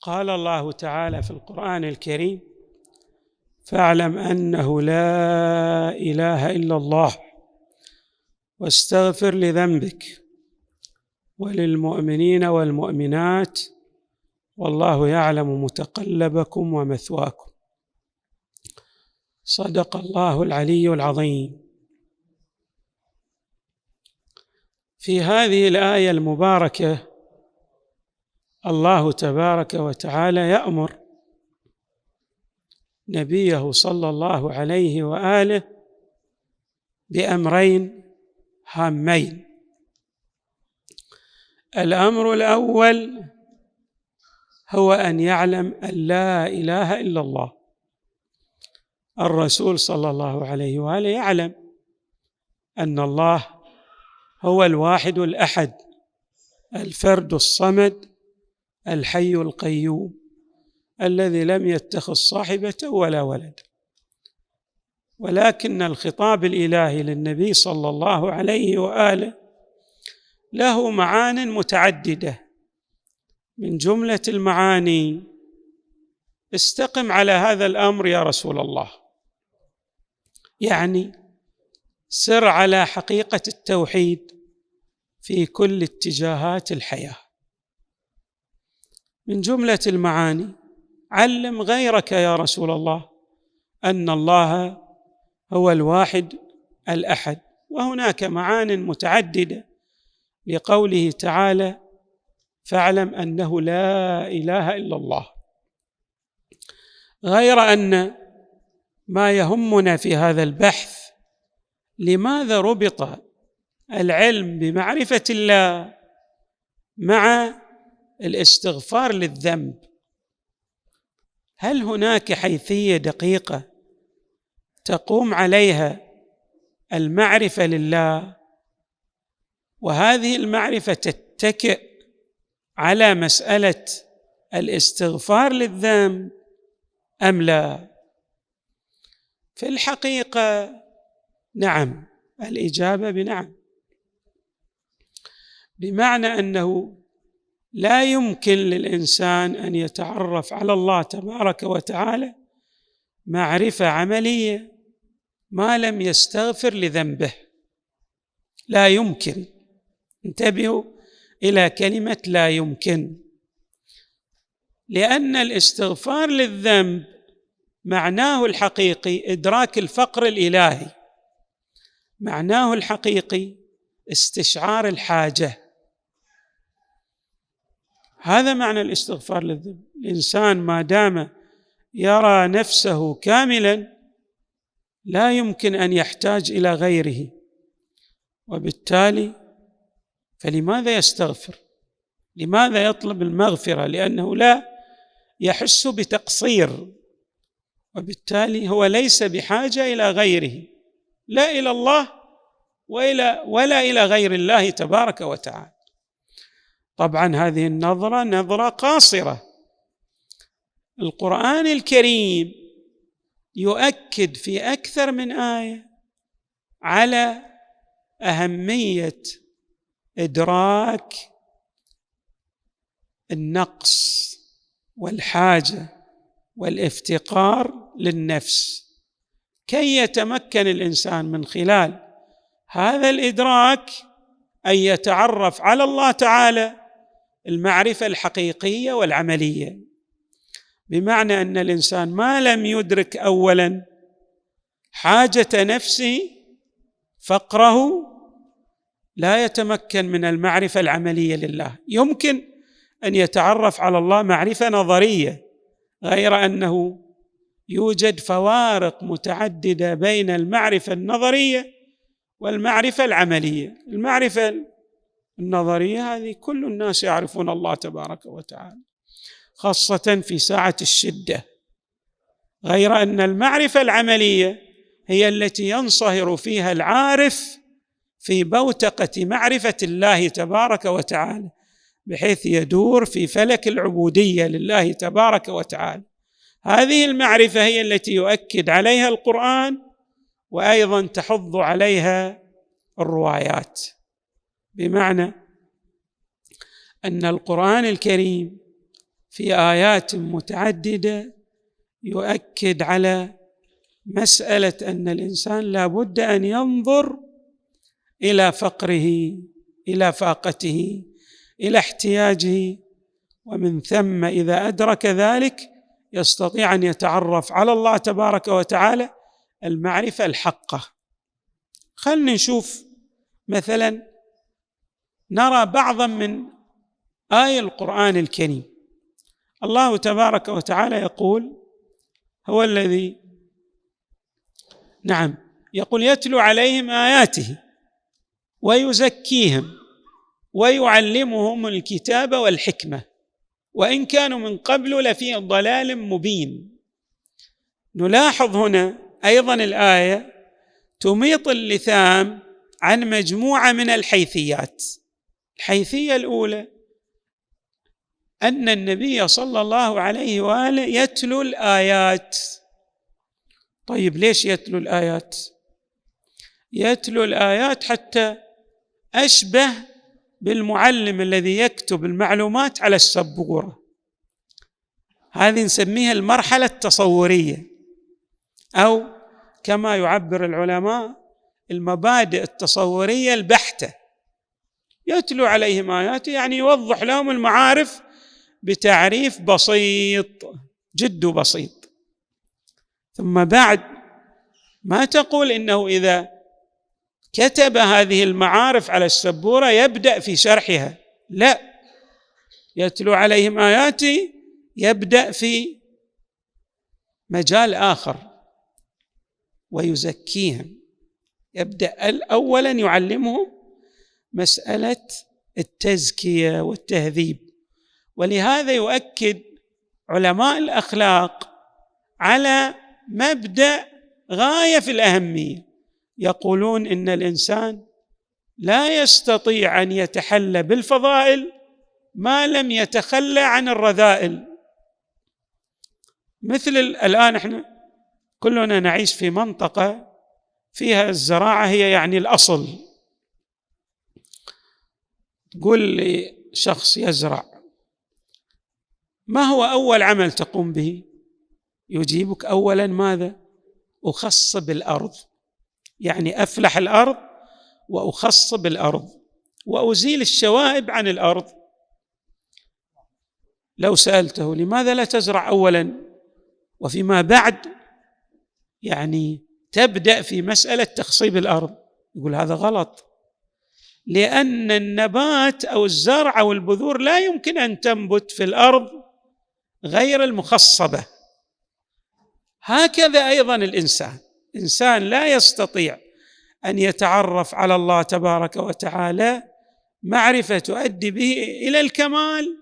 قال الله تعالى في القرآن الكريم فاعلم أنه لا إله إلا الله واستغفر لذنبك وللمؤمنين والمؤمنات والله يعلم متقلبكم ومثواكم. صدق الله العلي العظيم. في هذه الآية المباركة الله تبارك وتعالى يأمر نبيه صلى الله عليه وآله بأمرين هامين. الأمر الأول هو أن يعلم أن لا إله إلا الله. الرسول صلى الله عليه وآله يعلم أن الله هو الواحد الأحد الفرد الصمد الحي القيوم الذي لم يتخذ صاحبه ولا ولد. ولكن الخطاب الإلهي للنبي صلى الله عليه وآله له معان متعددة. من جملة المعاني استقم على هذا الأمر يا رسول الله. يعني سر على حقيقة التوحيد. في كل اتجاهات الحياة. من جملة المعاني علم غيرك يا رسول الله أن الله هو الواحد الأحد. وهناك معان متعددة لقوله تعالى فاعلم أنه لا إله إلا الله غير أن ما يهمنا في هذا البحث لماذا ربط العلم بمعرفة الله مع الاستغفار للذنب. هل هناك حيثية دقيقة تقوم عليها المعرفة لله؟ وهذه المعرفة تتكئ على مسألة الاستغفار للذنب أم لا؟ في الحقيقة نعم الإجابة بنعم. بمعنى أنه لا يمكن للإنسان أن يتعرف على الله تبارك وتعالى معرفة عملية ما لم يستغفر لذنبه. لا يمكن. انتبهوا إلى كلمة لا يمكن. لأن الاستغفار للذنب معناه الحقيقي إدراك الفقر الإلهي. معناه الحقيقي استشعار الحاجة. هذا معنى الاستغفار للذنب. الإنسان ما دام يرى نفسه كاملا لا يمكن أن يحتاج إلى غيره. وبالتالي فلماذا يستغفر؟ لماذا يطلب المغفرة؟ لأنه لا يحس بتقصير. وبالتالي هو ليس بحاجة إلى غيره. لا إلى الله والى ولا إلى غير الله تبارك وتعالى. طبعا هذه النظرة نظرة قاصرة. القرآن الكريم يؤكد في أكثر من آية على أهمية إدراك النقص والحاجة والافتقار للنفس. كي يتمكن الإنسان من خلال هذا الإدراك أن يتعرف على الله تعالى المعرفة الحقيقية والعملية. بمعنى أن الإنسان ما لم يدرك اولا حاجة نفسه فقره لا يتمكن من المعرفة العملية لله. يمكن أن يتعرف على الله معرفة نظرية غير أنه يوجد فوارق متعددة بين المعرفة النظرية والمعرفة العملية. المعرفة النظرية هذه كل الناس يعرفون الله تبارك وتعالى خاصة في ساعة الشدة غير أن المعرفة العملية هي التي ينصهر فيها العارف في بوتقة معرفة الله تبارك وتعالى بحيث يدور في فلك العبودية لله تبارك وتعالى. هذه المعرفة هي التي يؤكد عليها القرآن وأيضا تحض عليها الروايات. بمعنى أن القرآن الكريم في آيات متعددة يؤكد على مسألة أن الإنسان لا بد أن ينظر إلى فقره إلى فاقته إلى احتياجه ومن ثم إذا أدرك ذلك يستطيع أن يتعرف على الله تبارك وتعالى المعرفة الحقة. خلنا نشوف مثلا نرى بعضا من آية القرآن الكريم. الله تبارك وتعالى يقول هو الذي نعم يقول يتلو عليهم آياته ويزكيهم ويعلمهم الكتاب والحكمة. وإن كانوا من قبل لفي ضلال مبين. نلاحظ هنا أيضا الآية تميط اللثام عن مجموعة من الحيثيات. الحيثية الأولى أن النبي صلى الله عليه وآله يتلو الآيات. طيب ليش يتلو الآيات؟ يتلو الآيات حتى أشبه بالمعلم الذي يكتب المعلومات على السبورة. هذه نسميها المرحلة التصورية أو كما يعبر العلماء المبادئ التصورية البحتة. يتلو عليهم آياته يعني يوضح لهم المعارف بتعريف بسيط جد بسيط. ثم بعد ما تقول إنه إذا كتب هذه المعارف على السبورة يبدأ في شرحها. لا يتلو عليهم اياتي يبدأ في مجال آخر ويزكيهم. يبدأ اولا يعلمهم مسألة التزكية والتهذيب. ولهذا يؤكد علماء الأخلاق على مبدأ غاية في الأهمية. يقولون إن الإنسان لا يستطيع أن يتحلى بالفضائل ما لم يتخلى عن الرذائل. مثل الآن إحنا كلنا نعيش في منطقة فيها الزراعة هي يعني الأصل. تقول لي شخص يزرع ما هو أول عمل تقوم به؟ يجيبك اولا ماذا؟ اخصب الأرض يعني أفلح الأرض واخصب الأرض وأزيل الشوائب عن الأرض. لو سألته لماذا لا تزرع اولا؟ وفيما بعد يعني تبدأ في مسألة تخصيب الأرض يقول هذا غلط. لأن النبات أو الزرع أو البذور لا يمكن أن تنبت في الأرض غير المخصبة. هكذا أيضا الإنسان. إنسان لا يستطيع أن يتعرف على الله تبارك وتعالى. معرفة تؤدي به إلى الكمال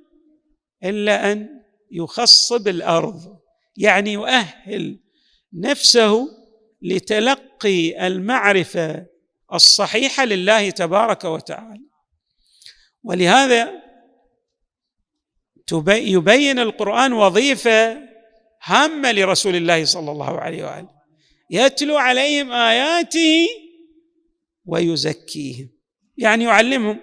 إلا أن يخصب الأرض يعني يؤهل نفسه لتلقي المعرفة الصحيحة لله تبارك وتعالى. ولهذا يبين القرآن وظيفة هامة لرسول الله صلى الله عليه وآله. يتلو عليهم آياته ويزكيهم. يعني يعلمهم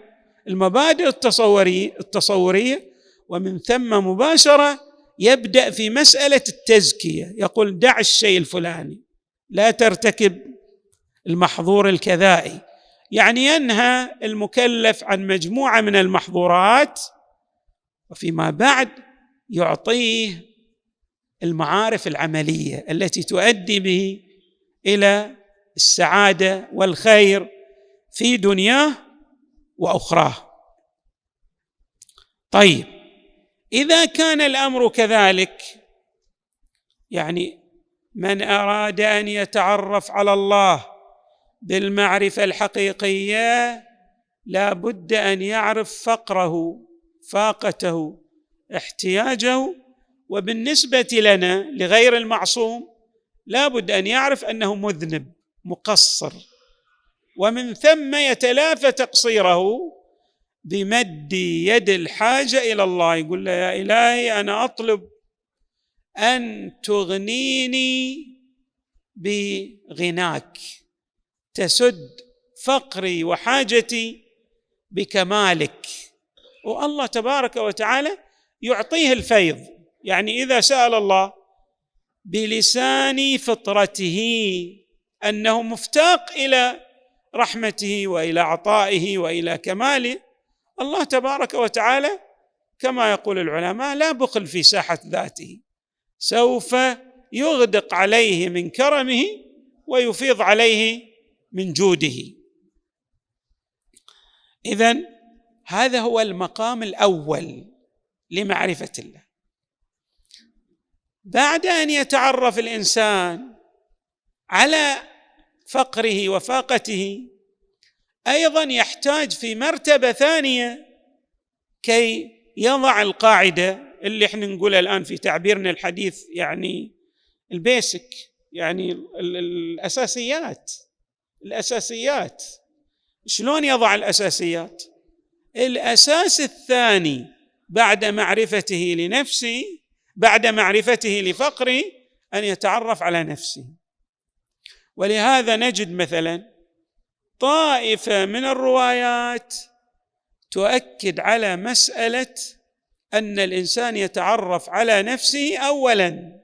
المبادئ التصورية التصورية ومن ثم مباشرة يبدأ في مسألة التزكية. يقول دع الشيء الفلاني لا ترتكب المحظور الكذائي. يعني ينهى المكلف عن مجموعة من المحظورات وفيما بعد يعطيه المعارف العملية التي تؤدي به إلى السعادة والخير في دنياه وأخراه. طيب إذا كان الأمر كذلك يعني من أراد أن يتعرف على الله بالمعرفة الحقيقية لا بد أن يعرف فقره فاقته احتياجه وبالنسبة لنا لغير المعصوم لا بد أن يعرف أنه مذنب مقصر. ومن ثم يتلافى تقصيره بمد يد الحاجة إلى الله يقول له يا إلهي أنا أطلب أن تغنيني بغناك. تسد فقري وحاجتي بكمالك. والله تبارك وتعالى يعطيه الفيض. يعني إذا سأل الله بلسان فطرته أنه مفتاق إلى رحمته وإلى عطائه وإلى كماله الله تبارك وتعالى كما يقول العلماء لا بخل في ساحة ذاته. سوف يغدق عليه من كرمه ويفيض عليه من جوده. اذا هذا هو المقام الأول لمعرفة الله. بعد أن يتعرف الإنسان على فقره وفاقته أيضا يحتاج في مرتبة ثانية كي يضع القاعدة اللي إحنا نقولها الآن في تعبيرنا الحديث يعني البيسك يعني الأساسيات. الأساسيات. شلون يضع الأساسيات؟ الأساس الثاني بعد معرفته لنفسه بعد معرفته لفقره أن يتعرف على نفسه ولهذا نجد مثلا طائفة من الروايات تؤكد على مسألة أن الإنسان يتعرف على نفسه اولا.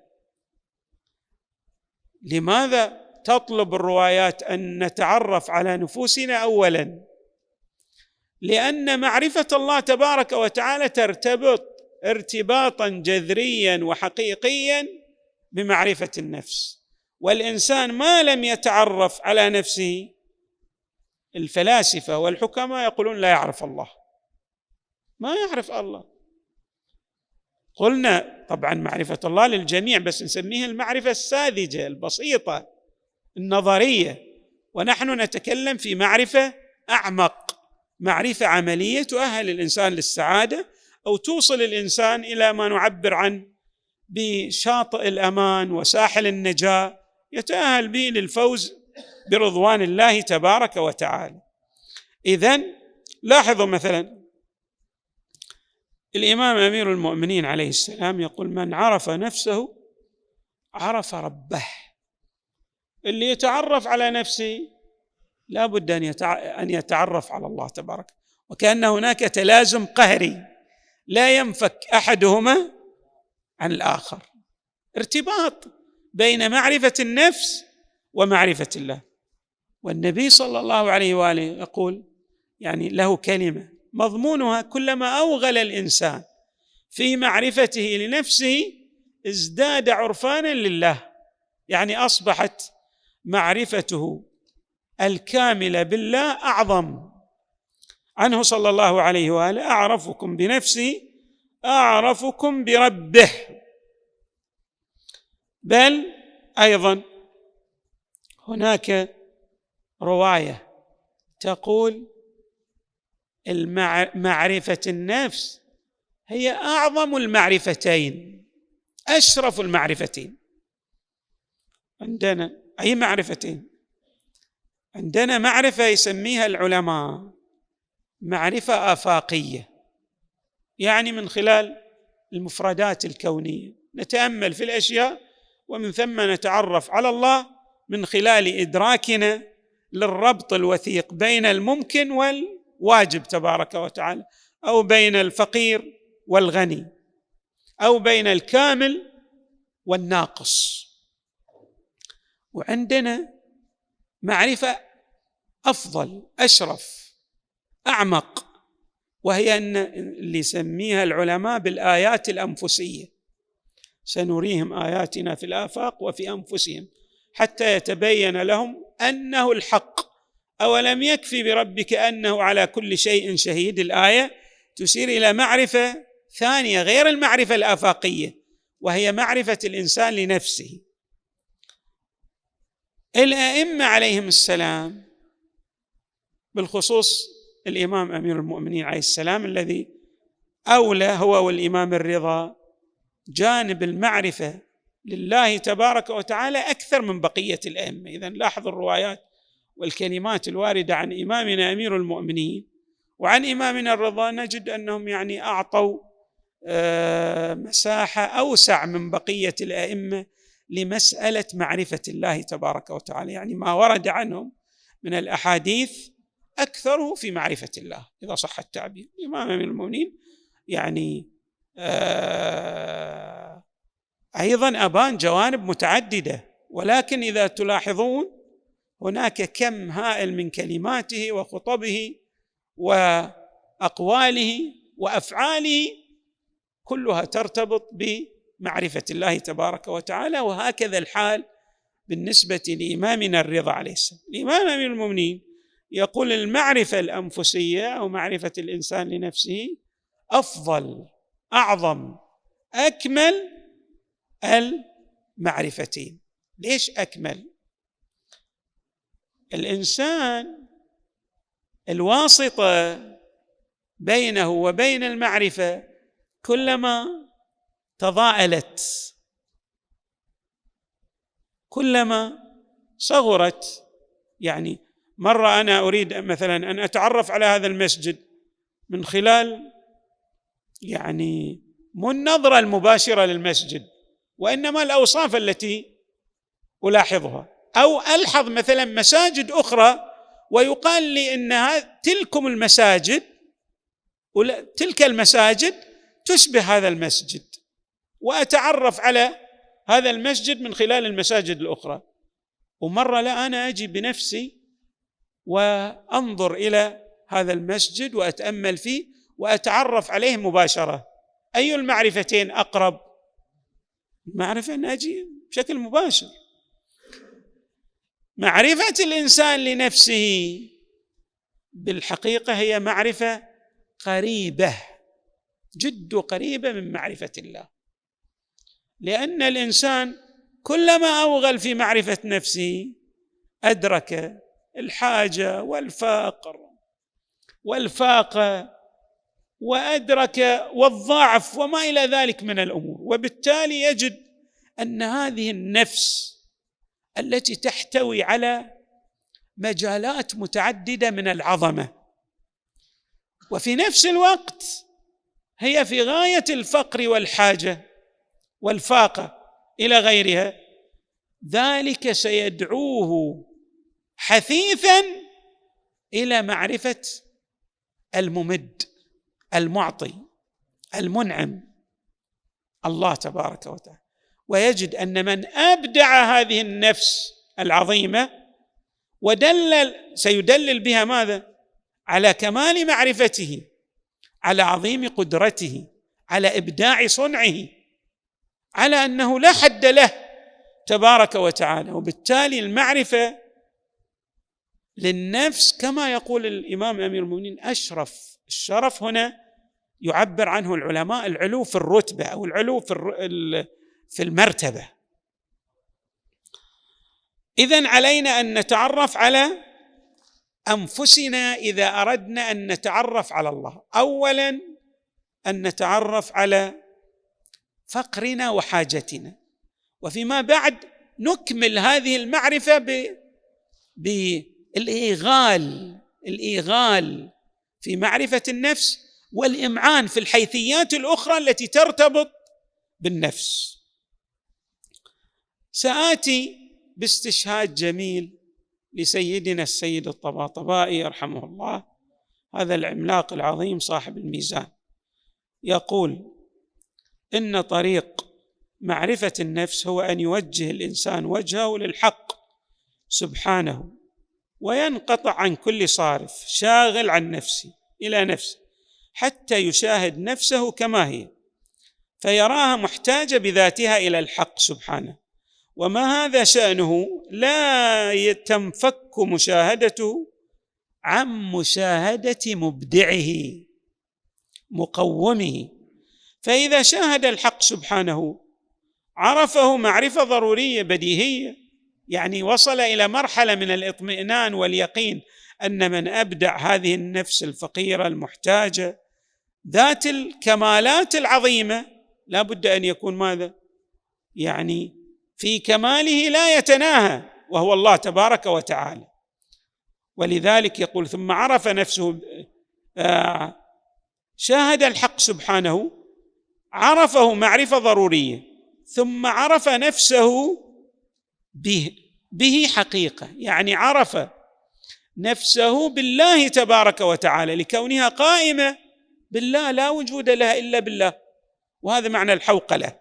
لماذا؟ تطلب الروايات أن نتعرف على نفوسنا اولا لأن معرفة الله تبارك وتعالى ترتبط ارتباطا جذريا وحقيقيا بمعرفة النفس. والإنسان ما لم يتعرف على نفسه الفلاسفة والحكماء يقولون لا يعرف الله. ما يعرف الله. قلنا طبعا معرفة الله للجميع بس نسميها المعرفة الساذجة البسيطة. النظرية. ونحن نتكلم في معرفة أعمق معرفة عملية تؤهل الإنسان للسعادة أو توصل الإنسان إلى ما نعبر عنه بشاطئ الأمان وساحل النجاة يتأهل به للفوز برضوان الله تبارك وتعالى. اذا لاحظوا مثلا الإمام أمير المؤمنين عليه السلام يقول من عرف نفسه عرف ربه. اللي يتعرف على نفسه لا بد أن يتعرف على الله تبارك. وكأن هناك تلازم قهري لا ينفك أحدهما عن الآخر. ارتباط بين معرفة النفس ومعرفة الله. والنبي صلى الله عليه وآله يقول يعني له كلمة مضمونها كلما أوغل الإنسان في معرفته لنفسه ازداد عرفانا لله. يعني أصبحت معرفته الكاملة بالله أعظم. عنه صلى الله عليه وآله أعرفكم بنفسي أعرفكم بربه. بل أيضا هناك رواية تقول معرفة النفس هي أعظم المعرفتين أشرف المعرفتين. عندنا أي معرفتين؟ عندنا معرفة يسميها العلماء معرفة آفاقية. يعني من خلال المفردات الكونية. نتأمل في الأشياء ومن ثم نتعرف على الله من خلال إدراكنا للربط الوثيق بين الممكن والواجب تبارك وتعالى أو بين الفقير والغني أو بين الكامل والناقص. وعندنا معرفة أفضل أشرف أعمق وهي أن اللي يسميها العلماء بالآيات الأنفسية. سنريهم آياتنا في الآفاق وفي أنفسهم حتى يتبين لهم أنه الحق. أولم يكفي بربك أنه على كل شيء شهيد؟ الآية تشير إلى معرفة ثانية غير المعرفة الآفاقية وهي معرفة الإنسان لنفسه. الأئمة عليهم السلام بالخصوص الإمام أمير المؤمنين عليه السلام الذي أولى هو والإمام الرضا جانب المعرفة لله تبارك وتعالى أكثر من بقية الأئمة. اذا لاحظ الروايات والكلمات الواردة عن إمامنا أمير المؤمنين وعن إمامنا الرضا نجد أنهم يعني أعطوا آه، مساحة أوسع من بقية الأئمة لمسألة معرفة الله تبارك وتعالى يعني ما ورد عنهم من الأحاديث اكثره في معرفة الله إذا صح التعبير. الإمام أمير المؤمنين يعني آه أيضا أبان جوانب متعددة ولكن إذا تلاحظون هناك كم هائل من كلماته وخطبه وأقواله وأفعاله كلها ترتبط بمعرفه الله تبارك وتعالى وهكذا الحال بالنسبة لإمامنا الرضا عليه السلام. الإمام أمير المؤمنين يقول المعرفة الأنفسية أو معرفة الإنسان لنفسه أفضل أعظم أكمل المعرفتين. ليش أكمل؟ الإنسان الواسطة بينه وبين المعرفة كلما تضاءلت. كلما صغرت يعني مرة أنا أريد مثلا أن أتعرف على هذا المسجد من خلال يعني مو النظره المباشرة للمسجد وإنما الأوصاف التي ألاحظها. أو ألحظ مثلا مساجد أخرى ويقال لي ان تلكم المساجد تلك المساجد تشبه هذا المسجد. وأتعرف على هذا المسجد من خلال المساجد الأخرى. ومرة لا أنا أجي بنفسي وأنظر إلى هذا المسجد وأتأمل فيه وأتعرف عليه مباشرة. أي المعرفتين أقرب؟ المعرفة أن أجي بشكل مباشر. معرفة الإنسان لنفسه بالحقيقة هي معرفة قريبة جد قريبة من معرفة الله. لأن الإنسان كلما أوغل في معرفة نفسه أدرك الحاجة والفقر والفاقه وأدرك والضعف وما إلى ذلك من الأمور. وبالتالي يجد أن هذه النفس التي تحتوي على مجالات متعددة من العظمة وفي نفس الوقت هي في غاية الفقر والحاجة. والفاقة إلى غيرها. ذلك سيدعوه حثيثا إلى معرفة الممد المعطي المنعم الله تبارك وتعالى. ويجد أن من أبدع هذه النفس العظيمة ودلل سيدلل بها ماذا؟ على كمال معرفته على عظيم قدرته على إبداع صنعه. على أنه لا حد له تبارك وتعالى وبالتالي المعرفة للنفس كما يقول الإمام أمير المؤمنين أشرف. الشرف هنا يعبر عنه العلماء العلو في الرتبة أو العلو في في المرتبة. اذا علينا أن نتعرف على أنفسنا إذا أردنا أن نتعرف على الله. اولا أن نتعرف على فقرنا وحاجتنا. وفيما بعد نكمل هذه المعرفة بالإيغال الإيغال في معرفة النفس والإمعان في الحيثيات الأخرى التي ترتبط بالنفس. سآتي باستشهاد جميل لسيدنا السيد الطباطبائي يرحمه الله هذا العملاق العظيم صاحب الميزان يقول إن طريق معرفة النفس هو أن يوجه الإنسان وجهه للحق سبحانه وينقطع عن كل صارف شاغل عن نفسه إلى نفسه حتى يشاهد نفسه كما هي فيراها محتاجة بذاتها إلى الحق سبحانه. وما هذا شأنه؟ لا تنفك مشاهدته عن مشاهدة مبدعه مقومه. فإذا شاهد الحق سبحانه عرفه معرفة ضرورية بديهية يعني وصل إلى مرحلة من الإطمئنان واليقين أن من أبدع هذه النفس الفقيرة المحتاجة ذات الكمالات العظيمة لا بد أن يكون ماذا؟ يعني في كماله لا يتناهى وهو الله تبارك وتعالى. ولذلك يقول ثم عرف نفسه آه، شاهد الحق سبحانه عرفه معرفة ضرورية ثم عرف نفسه به به حقيقة يعني عرف نفسه بالله تبارك وتعالى لكونها قائمة بالله لا وجود لها إلا بالله وهذا معنى الحوقله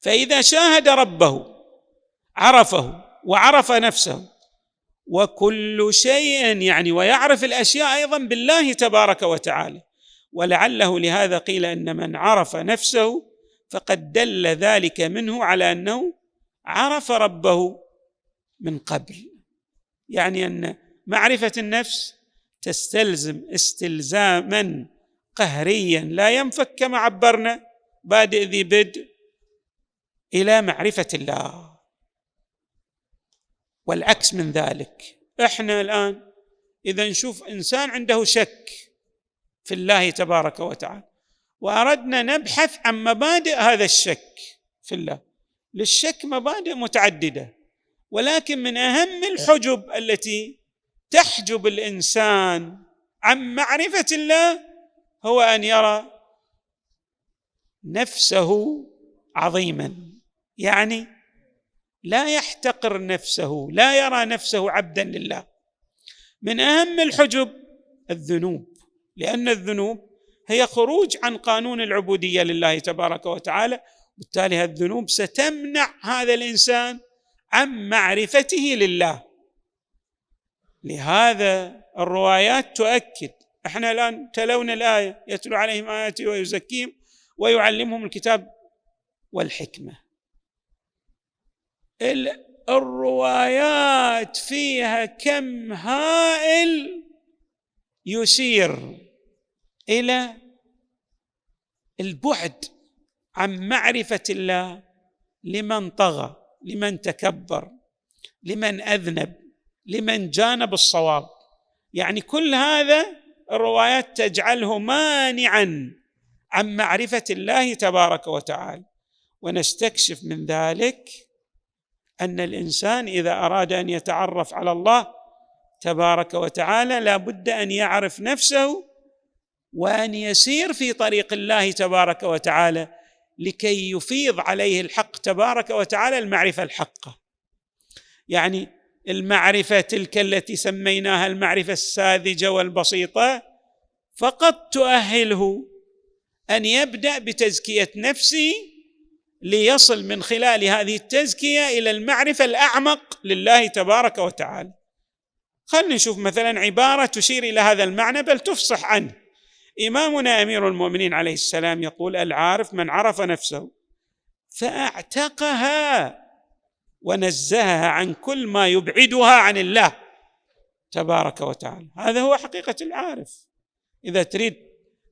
فإذا شاهد ربه عرفه وعرف نفسه وكل شيء يعني ويعرف الأشياء أيضا بالله تبارك وتعالى ولعله لهذا قيل أن من عرف نفسه فقد دل ذلك منه على أنه عرف ربه من قبل. يعني أن معرفة النفس تستلزم استلزاما قهريا لا ينفك كما عبرنا بادئ ذي بدء إلى معرفة الله. والعكس من ذلك. إحنا الآن إذا نشوف إنسان عنده شك في الله تبارك وتعالى. وأردنا نبحث عن مبادئ هذا الشك في الله. للشك مبادئ متعددة ولكن من أهم الحجب التي تحجب الإنسان عن معرفة الله هو أن يرى نفسه عظيما. يعني لا يحتقر نفسه لا يرى نفسه عبدا لله. من أهم الحجب الذنوب. لأن الذنوب هي خروج عن قانون العبودية لله تبارك وتعالى. بالتالي الذنوب ستمنع هذا الإنسان عن معرفته لله. لهذا الروايات تؤكد إحنا الآن تلونا الآية يتلو عليهم اياته ويزكيهم ويعلمهم الكتاب والحكمة. الروايات فيها كم هائل يشير إلى البعد عن معرفة الله. لمن طغى لمن تكبر لمن أذنب لمن جانب الصواب. يعني كل هذا الروايات تجعله مانعا عن معرفة الله تبارك وتعالى. ونستكشف من ذلك أن الإنسان إذا أراد أن يتعرف على الله تبارك وتعالى لا بد أن يعرف نفسه وأن يسير في طريق الله تبارك وتعالى لكي يفيض عليه الحق تبارك وتعالى المعرفة الحقة. يعني المعرفة تلك التي سميناها المعرفة الساذجة والبسيطة فقط تؤهله أن يبدأ بتزكية نفسه ليصل من خلال هذه التزكية إلى المعرفة الأعمق لله تبارك وتعالى. خلينا نشوف مثلا عبارة تشير إلى هذا المعنى بل تفصح عنه. إمامنا أمير المؤمنين عليه السلام يقول العارف من عرف نفسه. فأعتقها ونزهها عن كل ما يبعدها عن الله تبارك وتعالى. هذا هو حقيقة العارف. إذا تريد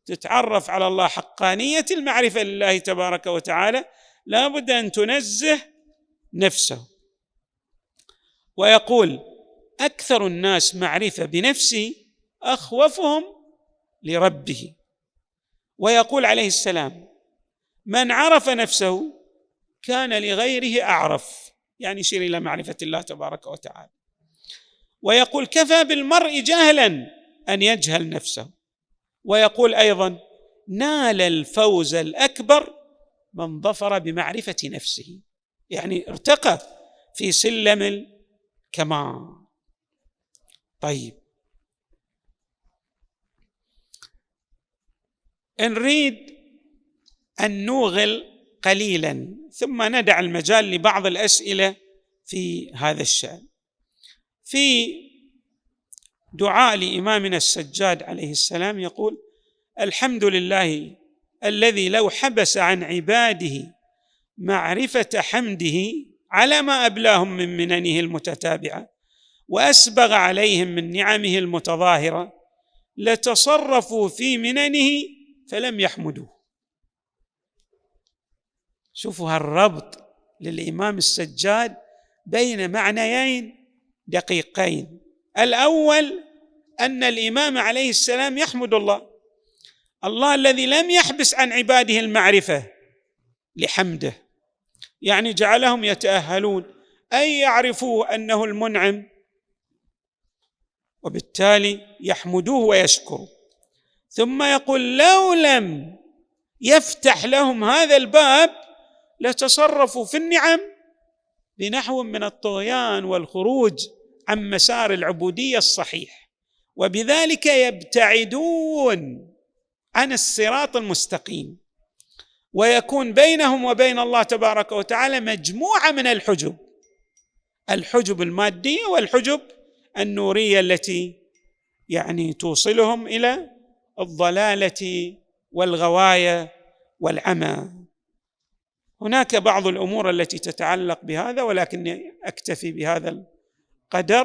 تتعرف على الله حقانية المعرفة لله تبارك وتعالى لا بد أن تنزه نفسه. ويقول أكثر الناس معرفة بنفسه أخوفهم لربه. ويقول عليه السلام من عرف نفسه كان لغيره أعرف. يعني يشير إلى معرفة الله تبارك وتعالى. ويقول كفى بالمرء جهلا أن يجهل نفسه. ويقول أيضا نال الفوز الأكبر من ظفر بمعرفة نفسه. يعني ارتقى في سلم الكمال. طيب نريد أن نوغل قليلا ثم ندع المجال لبعض الأسئلة في هذا الشأن. في دعاء لإمامنا السجاد عليه السلام يقول الحمد لله الذي لو حبس عن عباده معرفة حمده على ما أبلاهم من مننه المتتابعة وأسبغ عليهم من نعمه المتظاهرة لتصرفوا في مننه فلم يحمدوه شوفوا هالربط للإمام السجاد بين معنيين دقيقين. الأول أن الإمام عليه السلام يحمد الله. الله الذي لم يحبس عن عباده المعرفة لحمده. يعني جعلهم يتأهلون. ان يعرفوا أنه المنعم. وبالتالي يحمدوه ويشكروا ثم يقول لو لم يفتح لهم هذا الباب لتصرفوا في النعم بنحو من الطغيان والخروج عن مسار العبودية الصحيح. وبذلك يبتعدون عن الصراط المستقيم. ويكون بينهم وبين الله تبارك وتعالى مجموعة من الحجب. الحجب المادية والحجب النورية التي يعني توصلهم إلى الضلالة والغواية والعمى. هناك بعض الأمور التي تتعلق بهذا ولكني أكتفي بهذا القدر.